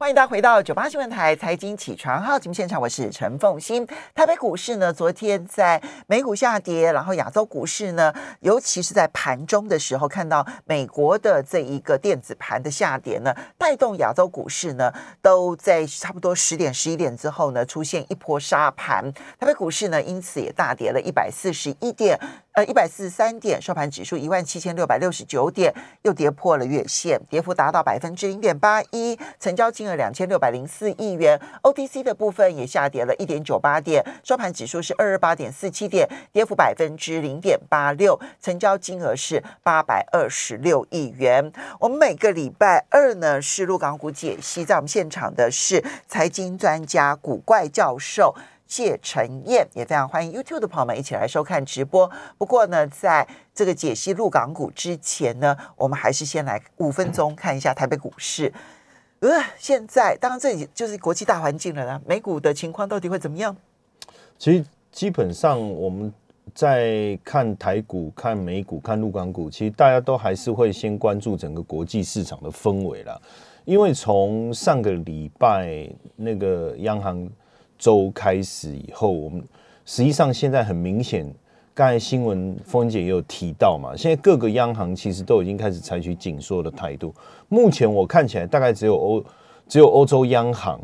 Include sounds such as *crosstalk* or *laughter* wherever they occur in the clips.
欢迎大家回到九八新闻台财经起床号节目现场，我是陈凤欣。台北股市呢，昨天在美股下跌，然后亚洲股市呢，尤其是在盘中的时候，看到美国的这一个电子盘的下跌呢，带动亚洲股市呢，都在差不多十点、十一点之后呢，出现一波杀盘。台北股市呢，因此也大跌了一百四十一点。呃，一百四十三点，收盘指数一万七千六百六十九点，又跌破了月线，跌幅达到百分之零点八一，成交金额两千六百零四亿元。OTC 的部分也下跌了一点九八点，收盘指数是二二八点四七点，跌幅百分之零点八六，成交金额是八百二十六亿元。我们每个礼拜二呢是陆港股解析，在我们现场的是财经专家古怪教授。谢晨燕也非常欢迎 YouTube 的朋友们一起来收看直播。不过呢，在这个解析陆港股之前呢，我们还是先来五分钟看一下台北股市。呃，现在当然这里就是国际大环境了啦，美股的情况到底会怎么样？其实基本上我们在看台股、看美股、看陆港股，其实大家都还是会先关注整个国际市场的氛围啦。因为从上个礼拜那个央行。周开始以后，我们实际上现在很明显，刚才新闻峰姐也有提到嘛，现在各个央行其实都已经开始采取紧缩的态度。目前我看起来，大概只有欧只有欧洲央行，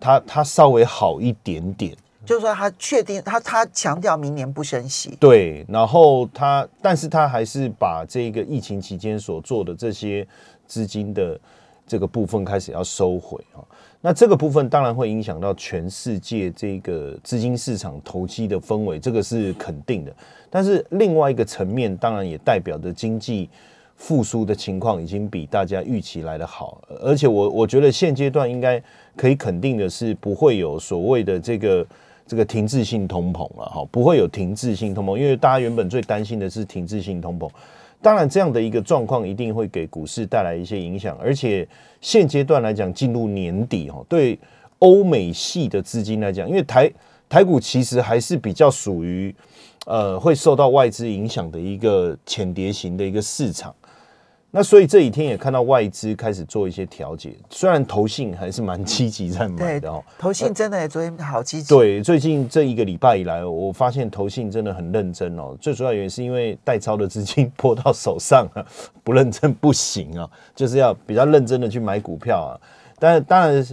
它它稍微好一点点，就是说他确定他他强调明年不升息，对，然后他但是他还是把这个疫情期间所做的这些资金的这个部分开始要收回啊。那这个部分当然会影响到全世界这个资金市场投机的氛围，这个是肯定的。但是另外一个层面，当然也代表着经济复苏的情况已经比大家预期来的好。而且我我觉得现阶段应该可以肯定的是，不会有所谓的这个这个停滞性通膨了哈，不会有停滞性通膨，因为大家原本最担心的是停滞性通膨。当然，这样的一个状况一定会给股市带来一些影响，而且现阶段来讲，进入年底哈，对欧美系的资金来讲，因为台台股其实还是比较属于呃会受到外资影响的一个浅碟型的一个市场。那所以这几天也看到外资开始做一些调节，虽然投信还是蛮积极在买的哦。投信真的昨天好积极。对，最近这一个礼拜以来，我发现投信真的很认真哦。最主要原因是因为代操的资金拨到手上啊，*laughs* 不认真不行啊，就是要比较认真的去买股票啊。但当然，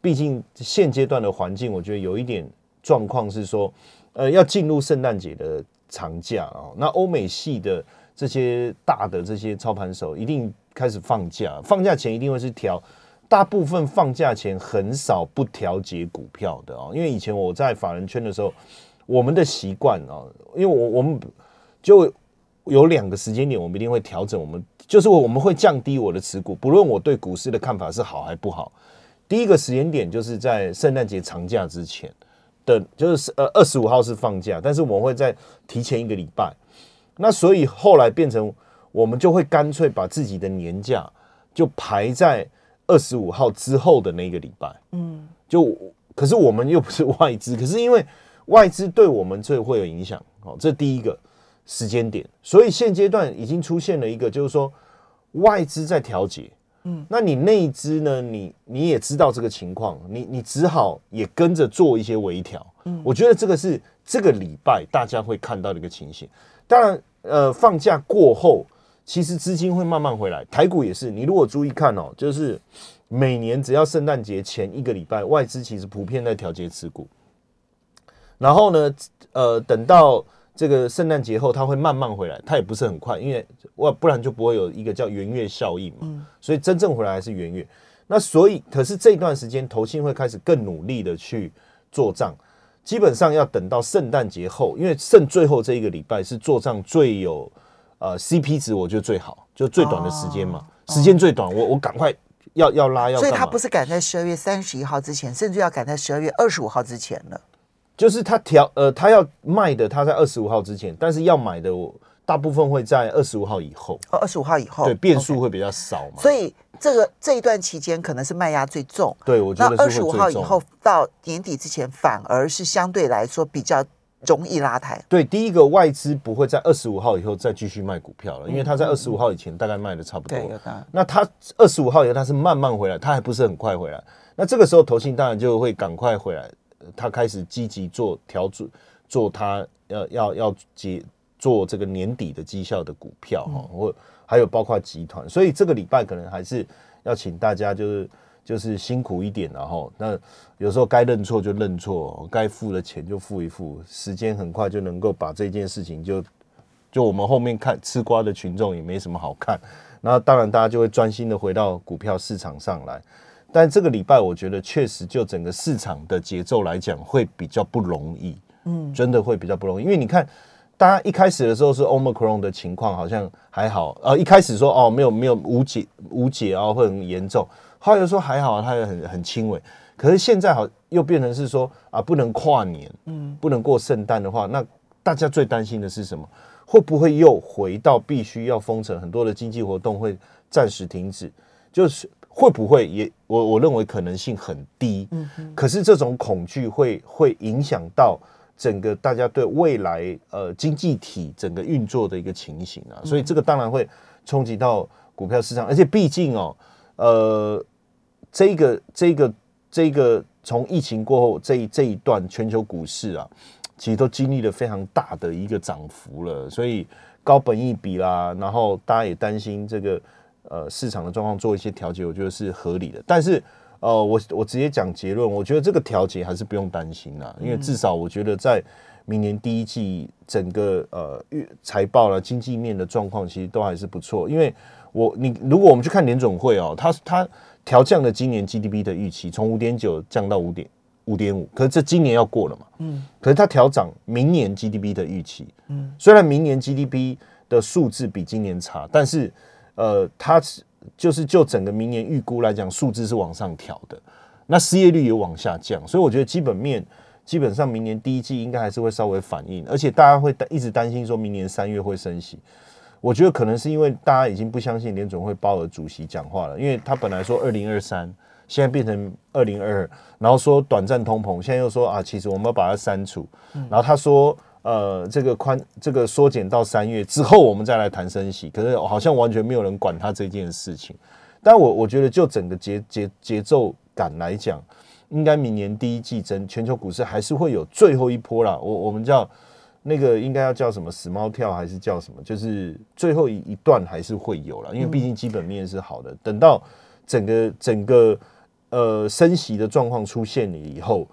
毕竟现阶段的环境，我觉得有一点状况是说，呃，要进入圣诞节的长假啊，那欧美系的。这些大的这些操盘手一定开始放假，放假前一定会是调，大部分放假前很少不调节股票的哦。因为以前我在法人圈的时候，我们的习惯啊，因为我我们就有两个时间点，我们一定会调整，我们就是我们会降低我的持股，不论我对股市的看法是好还不好。第一个时间点就是在圣诞节长假之前的，就是呃二十五号是放假，但是我们会在提前一个礼拜。那所以后来变成，我们就会干脆把自己的年假就排在二十五号之后的那个礼拜。嗯，就可是我们又不是外资，可是因为外资对我们最会有影响。哦，这第一个时间点，所以现阶段已经出现了一个，就是说外资在调节。嗯，那你内资呢？你你也知道这个情况，你你只好也跟着做一些微调。嗯，我觉得这个是这个礼拜大家会看到的一个情形。当然，呃，放假过后，其实资金会慢慢回来。台股也是，你如果注意看哦，就是每年只要圣诞节前一个礼拜，外资其实普遍在调节持股。然后呢，呃，等到这个圣诞节后，它会慢慢回来，它也不是很快，因为哇，不然就不会有一个叫圆月效应嘛。所以真正回来还是圆月。那所以，可是这段时间，投信会开始更努力的去做账。基本上要等到圣诞节后，因为剩最后这一个礼拜是做账最有呃 CP 值，我觉得最好，就最短的时间嘛，时间最短，我我赶快要要拉要。所以他不是赶在十二月三十一号之前，甚至要赶在十二月二十五号之前了。就是他调呃，他要卖的他在二十五号之前，但是要买的我。大部分会在二十五号以后，哦，二十五号以后，对，变数会比较少嘛。所以这个这一段期间可能是卖压最重。对，我觉得二十五号以后到年底之前，反而是相对来说比较容易拉抬。对，第一个外资不会在二十五号以后再继续卖股票了，因为他在二十五号以前大概卖的差不多。那他二十五号以后他是慢慢回来，他还不是很快回来。那这个时候投信当然就会赶快回来，他开始积极做调整，做他要要要接做这个年底的绩效的股票哈，或还有包括集团，所以这个礼拜可能还是要请大家就是就是辛苦一点，然后那有时候该认错就认错，该付的钱就付一付，时间很快就能够把这件事情就就我们后面看吃瓜的群众也没什么好看，那当然大家就会专心的回到股票市场上来。但这个礼拜，我觉得确实就整个市场的节奏来讲，会比较不容易。嗯，真的会比较不容易，因为你看，大家一开始的时候是 Omicron 的情况好像还好，呃，一开始说哦没有没有无解无解啊，会很严重，后来说还好，它也很很轻微。可是现在好又变成是说啊，不能跨年，嗯，不能过圣诞的话，那大家最担心的是什么？会不会又回到必须要封城，很多的经济活动会暂时停止？就是。会不会也我我认为可能性很低，嗯，可是这种恐惧会会影响到整个大家对未来呃经济体整个运作的一个情形啊，所以这个当然会冲击到股票市场，而且毕竟哦，呃，这个这个这个从疫情过后这一这一段全球股市啊，其实都经历了非常大的一个涨幅了，所以高本益比啦，然后大家也担心这个。呃，市场的状况做一些调节，我觉得是合理的。但是，呃，我我直接讲结论，我觉得这个调节还是不用担心啦，因为至少我觉得在明年第一季整个呃财报了经济面的状况，其实都还是不错。因为我你如果我们去看联总会哦，它它调降了今年 GDP 的预期，从五点九降到五点五点五，可是这今年要过了嘛，嗯，可是它调涨明年 GDP 的预期，嗯，虽然明年 GDP 的数字比今年差，但是。呃，它是就是就整个明年预估来讲，数字是往上调的，那失业率也往下降，所以我觉得基本面基本上明年第一季应该还是会稍微反应，而且大家会一直担心说明年三月会升息，我觉得可能是因为大家已经不相信联总会鲍尔主席讲话了，因为他本来说二零二三，现在变成二零二二，然后说短暂通膨，现在又说啊，其实我们要把它删除，然后他说。呃，这个宽这个缩减到三月之后，我们再来谈升息。可是好像完全没有人管他这件事情。但我我觉得，就整个节节节奏感来讲，应该明年第一季整全球股市还是会有最后一波啦。我我们叫那个应该要叫什么死猫跳，还是叫什么？就是最后一一段还是会有了，因为毕竟基本面是好的。等到整个整个呃升息的状况出现了以后。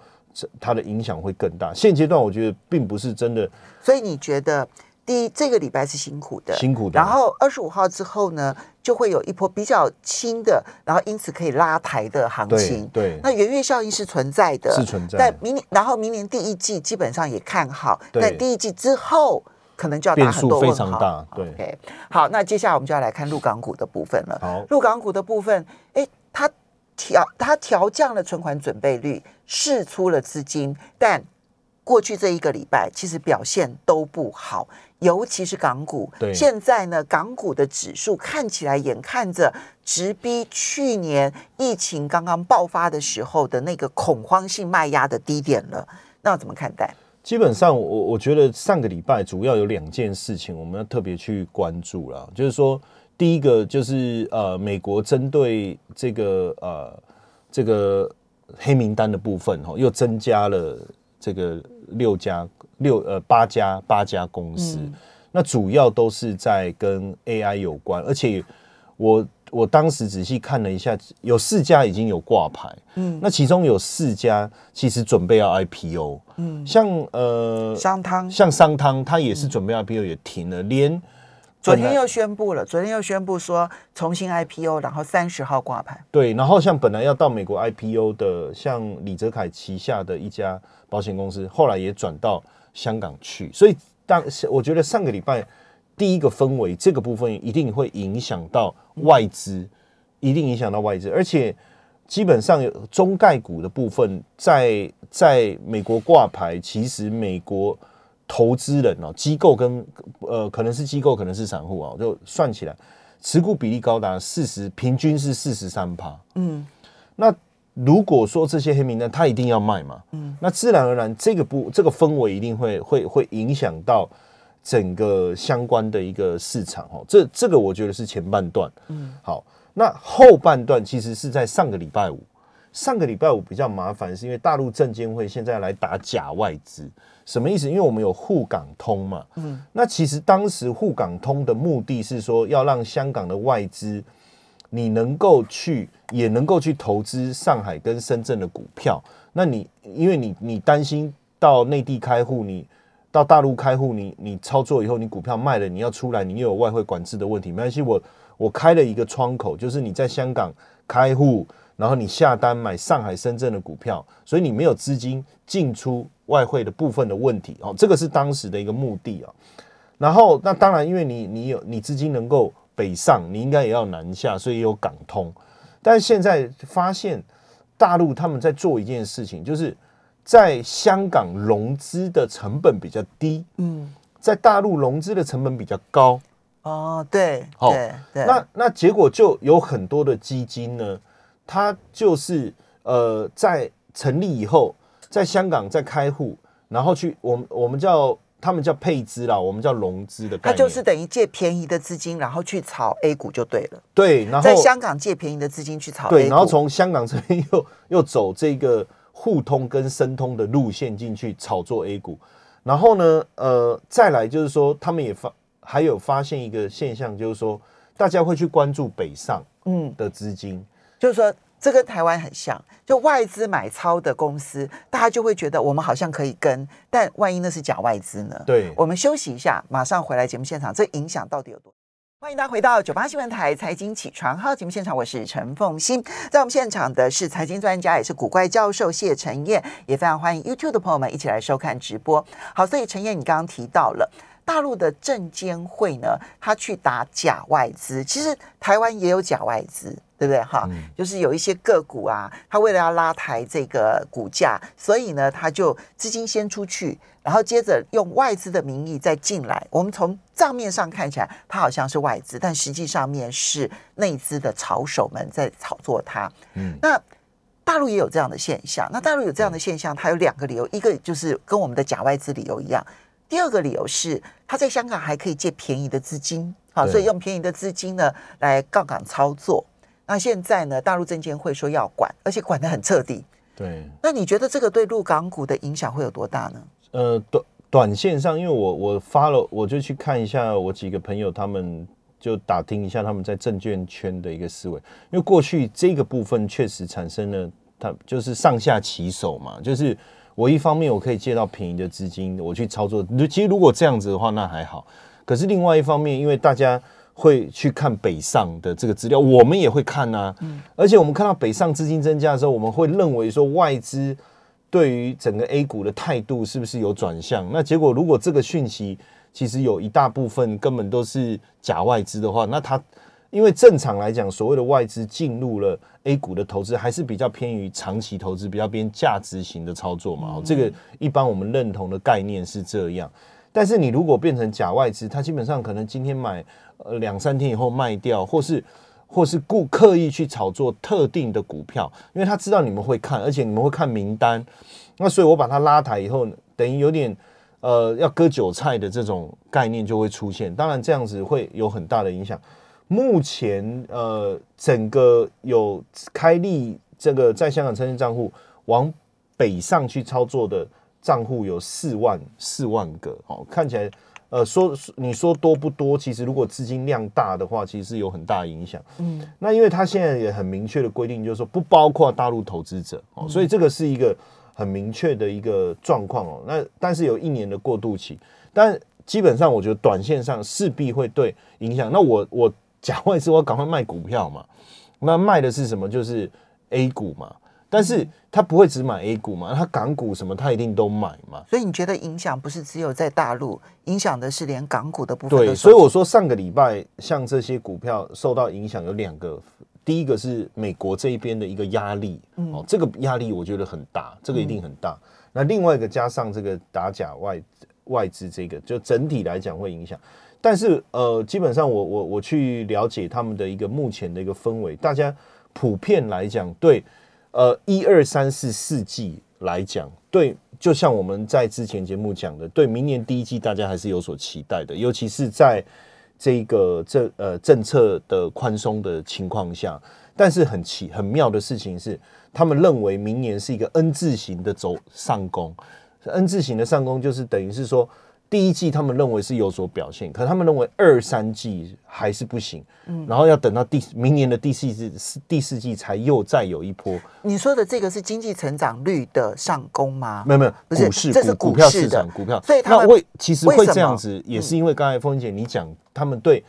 它的影响会更大。现阶段我觉得并不是真的，所以你觉得第一这个礼拜是辛苦的，辛苦的。然后二十五号之后呢，就会有一波比较轻的，然后因此可以拉抬的行情。对，那圆月效应是存在的，是存在。但明年，然后明年第一季基本上也看好，但第一季之后可能就要打很多问号。对，好，那接下来我们就要来看陆港股的部分了。好，陆港股的部分。调它调降了存款准备率，释出了资金，但过去这一个礼拜其实表现都不好，尤其是港股。对，现在呢，港股的指数看起来眼看着直逼去年疫情刚刚爆发的时候的那个恐慌性卖压的低点了。那怎么看待？基本上，我我觉得上个礼拜主要有两件事情我们要特别去关注了，就是说。第一个就是呃，美国针对这个呃这个黑名单的部分哈，又增加了这个六家六呃八家八家公司，那主要都是在跟 AI 有关，而且我我当时仔细看了一下，有四家已经有挂牌，嗯，那其中有四家其实准备要 IPO，嗯，像呃商汤，像商汤，它也是准备 IPO 也停了，连。昨天又宣布了，昨天又宣布说重新 IPO，然后三十号挂牌。对，然后像本来要到美国 IPO 的，像李泽楷旗下的一家保险公司，后来也转到香港去。所以当我觉得上个礼拜第一个氛围这个部分一定会影响到外资，一定影响到外资，而且基本上中概股的部分在在美国挂牌，其实美国。投资人哦，机构跟呃，可能是机构，可能是散户啊，就算起来，持股比例高达四十，平均是四十三趴。嗯，那如果说这些黑名单他一定要卖嘛，嗯，那自然而然这个不这个氛围一定会会会影响到整个相关的一个市场哦。这这个我觉得是前半段，嗯，好，那后半段其实是在上个礼拜五，上个礼拜五比较麻烦，是因为大陆证监会现在来打假外资，什么意思？因为我们有沪港通嘛，嗯，那其实当时沪港通的目的是说要让香港的外资。你能够去，也能够去投资上海跟深圳的股票。那你因为你你担心到内地开户，你到大陆开户，你你操作以后，你股票卖了，你要出来，你又有外汇管制的问题。没关系，我我开了一个窗口，就是你在香港开户，然后你下单买上海、深圳的股票，所以你没有资金进出外汇的部分的问题哦。这个是当时的一个目的啊。然后那当然，因为你你有你资金能够。北上，你应该也要南下，所以有港通。但是现在发现大陆他们在做一件事情，就是在香港融资的成本比较低，嗯，在大陆融资的成本比较高。哦，对，对，对。那那结果就有很多的基金呢，它就是呃，在成立以后，在香港在开户，然后去我们我们叫。他们叫配资啦，我们叫融资的概念。他就是等于借便宜的资金，然后去炒 A 股就对了。对，然后在香港借便宜的资金去炒。对，然后从香港这边又又走这个互通跟申通的路线进去炒作 A 股。然后呢，呃，再来就是说，他们也发还有发现一个现象，就是说大家会去关注北上嗯的资金，就是说。这跟台湾很像，就外资买超的公司，大家就会觉得我们好像可以跟，但万一那是假外资呢？对，我们休息一下，马上回来节目现场，这影响到底有多？欢迎大家回到九八新闻台财经起床号节目现场，我是陈凤欣，在我们现场的是财经专家，也是古怪教授谢晨燕，也非常欢迎 YouTube 的朋友们一起来收看直播。好，所以陈燕，你刚刚提到了大陆的证监会呢，他去打假外资，其实台湾也有假外资。对不对？哈，就是有一些个股啊，他为了要拉抬这个股价，所以呢，他就资金先出去，然后接着用外资的名义再进来。我们从账面上看起来，它好像是外资，但实际上面是内资的炒手们在炒作它。嗯，那大陆也有这样的现象。那大陆有这样的现象，它有两个理由，一个就是跟我们的假外资理由一样，第二个理由是他在香港还可以借便宜的资金，好，所以用便宜的资金呢来杠杆操作。那现在呢？大陆证监会说要管，而且管得很彻底。对。那你觉得这个对陆港股的影响会有多大呢？呃，短短线上，因为我我发了，我就去看一下我几个朋友，他们就打听一下他们在证券圈的一个思维。因为过去这个部分确实产生了，它就是上下其手嘛。就是我一方面我可以借到便宜的资金，我去操作。其实如果这样子的话，那还好。可是另外一方面，因为大家。会去看北上的这个资料，我们也会看啊。嗯，而且我们看到北上资金增加的时候，我们会认为说外资对于整个 A 股的态度是不是有转向？那结果如果这个讯息其实有一大部分根本都是假外资的话，那它因为正常来讲，所谓的外资进入了 A 股的投资，还是比较偏于长期投资，比较偏价值型的操作嘛。这个一般我们认同的概念是这样。但是你如果变成假外资，它基本上可能今天买。呃，两三天以后卖掉，或是或是故刻意去炒作特定的股票，因为他知道你们会看，而且你们会看名单，那所以我把它拉抬以后，等于有点呃要割韭菜的这种概念就会出现。当然这样子会有很大的影响。目前呃，整个有开立这个在香港证券账户往北上去操作的账户有四万四万个，哦，看起来。呃，说你说多不多？其实如果资金量大的话，其实是有很大影响。嗯，那因为他现在也很明确的规定，就是说不包括大陆投资者哦，所以这个是一个很明确的一个状况哦。那但是有一年的过渡期，但基本上我觉得短线上势必会对影响。那我我假外资，我赶快卖股票嘛。那卖的是什么？就是 A 股嘛。但是他不会只买 A 股嘛？他港股什么他一定都买嘛？所以你觉得影响不是只有在大陆，影响的是连港股的部分。对，所以我说上个礼拜像这些股票受到影响有两个，第一个是美国这一边的一个压力，哦，这个压力我觉得很大，这个一定很大。那另外一个加上这个打假外外资，这个就整体来讲会影响。但是呃，基本上我我我去了解他们的一个目前的一个氛围，大家普遍来讲对。呃一二三四四季来讲，对，就像我们在之前节目讲的，对明年第一季大家还是有所期待的，尤其是在这个政呃政策的宽松的情况下。但是很奇很妙的事情是，他们认为明年是一个 N 字形的走上攻，N 字形的上攻就是等于是说。第一季他们认为是有所表现，可他们认为二三季还是不行，嗯，然后要等到第明年的第四季、第四季才又再有一波。你说的这个是经济成长率的上攻吗？没有没有，不是，股市这是股票市场股票，所以他们为其实会这样子，也是因为刚才风姐你讲，他们对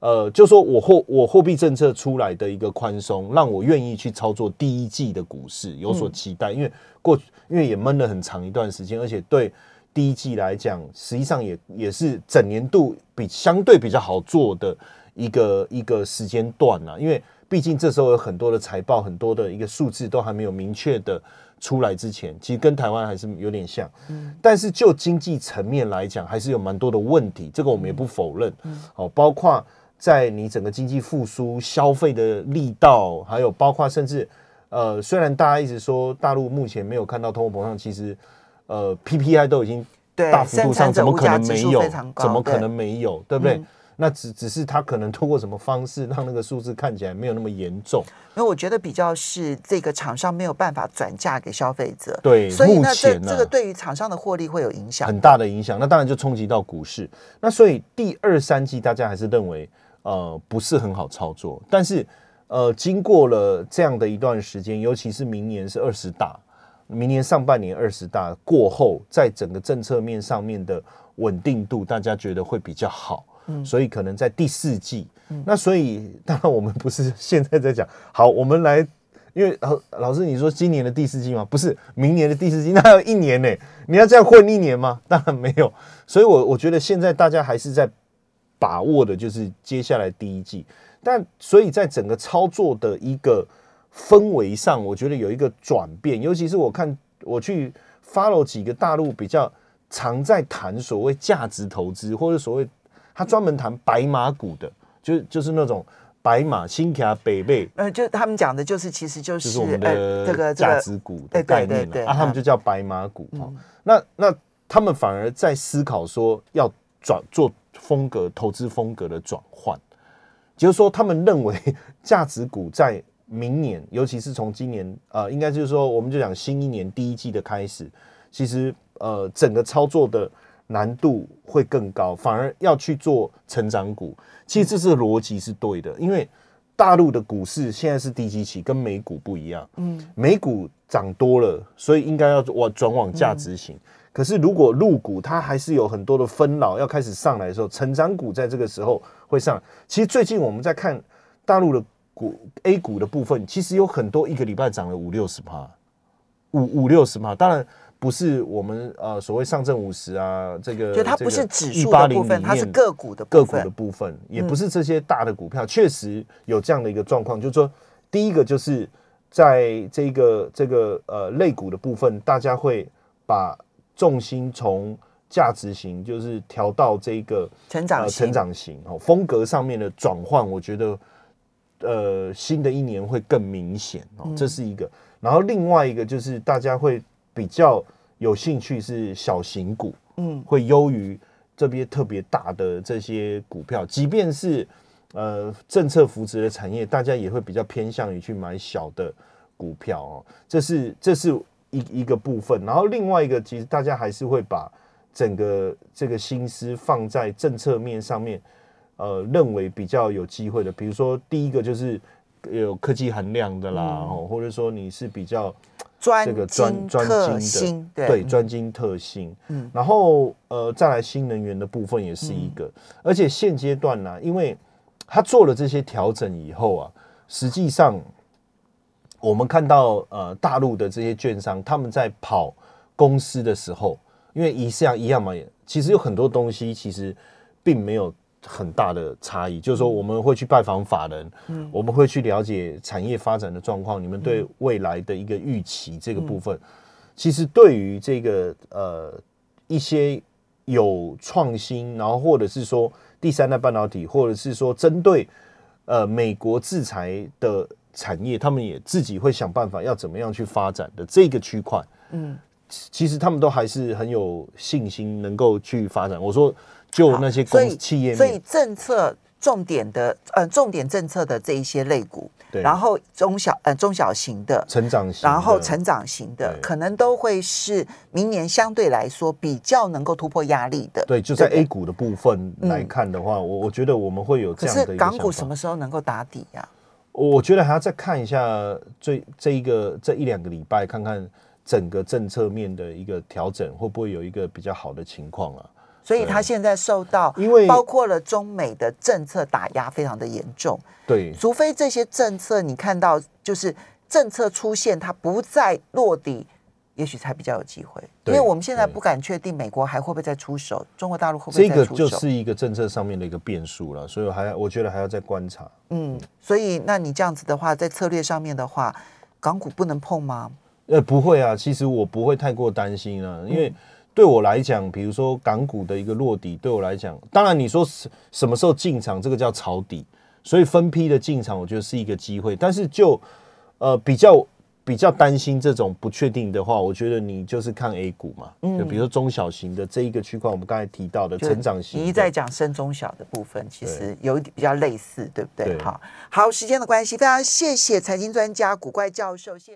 呃，就说我货我货币政策出来的一个宽松，让我愿意去操作第一季的股市有所期待，因为过因为也闷了很长一段时间，而且对。第一季来讲，实际上也也是整年度比相对比较好做的一个一个时间段啊，因为毕竟这时候有很多的财报，很多的一个数字都还没有明确的出来之前，其实跟台湾还是有点像。嗯，但是就经济层面来讲，还是有蛮多的问题，这个我们也不否认。嗯，哦，包括在你整个经济复苏、消费的力道，还有包括甚至呃，虽然大家一直说大陆目前没有看到通货膨胀，其实。呃，PPI 都已经大幅度上，怎么可能没有？怎么可能没有？对不对？那只只是他可能通过什么方式让那个数字看起来没有那么严重？那我觉得比较是这个厂商没有办法转嫁给消费者。对，所以那这这个对于厂商的获利会有影响，很大的影响。那当然就冲击到股市。那所以第二三季大家还是认为呃不是很好操作，但是呃经过了这样的一段时间，尤其是明年是二十大。明年上半年二十大过后，在整个政策面上面的稳定度，大家觉得会比较好，嗯，所以可能在第四季，那所以当然我们不是现在在讲，好，我们来，因为老老师你说今年的第四季吗？不是，明年的第四季，那还有一年呢，你要这样混一年吗？当然没有，所以我我觉得现在大家还是在把握的就是接下来第一季，但所以在整个操作的一个。氛围上，我觉得有一个转变，尤其是我看我去 follow 几个大陆比较常在谈所谓价值投资，或者所谓他专门谈白马股的，就就是那种白马新卡北贝，呃，就他们讲的就是其实就是我们的这个价值股的概念啊，他们就叫白马股哈。那那他们反而在思考说要转做风格投资风格的转换，就是说他们认为 *laughs* 价值股在明年，尤其是从今年，呃，应该就是说，我们就讲新一年第一季的开始，其实呃，整个操作的难度会更高，反而要去做成长股。其实这是逻辑是对的，因为大陆的股市现在是低基期，跟美股不一样。嗯，美股涨多了，所以应该要往转往价值型。可是如果入股它还是有很多的分老要开始上来的时候，成长股在这个时候会上。其实最近我们在看大陆的。股 A 股的部分其实有很多，一个礼拜涨了五六十趴，五五六十趴。当然不是我们呃所谓上证五十啊，这个就它不是指数的部分，它是个股的个股的部分，也不是这些大的股票。确实有这样的一个状况，就是说，第一个就是在这个这个呃类股的部分，大家会把重心从价值型就是调到这个成长成长型哦风格上面的转换，我觉得。呃，新的一年会更明显哦，这是一个。然后另外一个就是大家会比较有兴趣是小型股，嗯，会优于这边特别大的这些股票。即便是呃政策扶持的产业，大家也会比较偏向于去买小的股票哦。这是这是一一个部分。然后另外一个，其实大家还是会把整个这个心思放在政策面上面。呃，认为比较有机会的，比如说第一个就是有科技含量的啦，哦，或者说你是比较专这个专专精的，对，专精特新。嗯，然后呃，再来新能源的部分也是一个，而且现阶段呢，因为他做了这些调整以后啊，实际上我们看到呃，大陆的这些券商他们在跑公司的时候，因为一样一样嘛，其实有很多东西其实并没有。很大的差异，就是说我们会去拜访法人，嗯，我们会去了解产业发展的状况，你们对未来的一个预期这个部分，其实对于这个呃一些有创新，然后或者是说第三代半导体，或者是说针对呃美国制裁的产业，他们也自己会想办法要怎么样去发展的这个区块，嗯，其实他们都还是很有信心能够去发展。我说，就那些公企业，所以政策重点的呃重点政策的这一些类股，对，然后中小呃中小型的成长型，然后成长型的，可能都会是明年相对来说比较能够突破压力的。对，就在 A 股的部分来看的话，我我觉得我们会有这样的。可是港股什么时候能够打底呀？我觉得还要再看一下最这一个这一两个礼拜，看看整个政策面的一个调整会不会有一个比较好的情况啊。所以它现在受到因为包括了中美的政策打压非常的严重。对，除非这些政策你看到就是政策出现，它不再落底。也许才比较有机会，因为我们现在不敢确定美国还会不会再出手，中国大陆会不会再出手这个就是一个政策上面的一个变数了，所以还我觉得还要再观察。嗯，所以那你这样子的话，在策略上面的话，港股不能碰吗？呃，不会啊，其实我不会太过担心啊，因为对我来讲，比如说港股的一个落底，对我来讲，当然你说什什么时候进场，这个叫抄底，所以分批的进场，我觉得是一个机会，但是就呃比较。比较担心这种不确定的话，我觉得你就是看 A 股嘛，就比如说中小型的这一个区块，我们刚才提到的成长型，你一再讲深中小的部分，其实有一点比较类似，对不对？好，好，时间的关系，非常谢谢财经专家古怪教授，谢。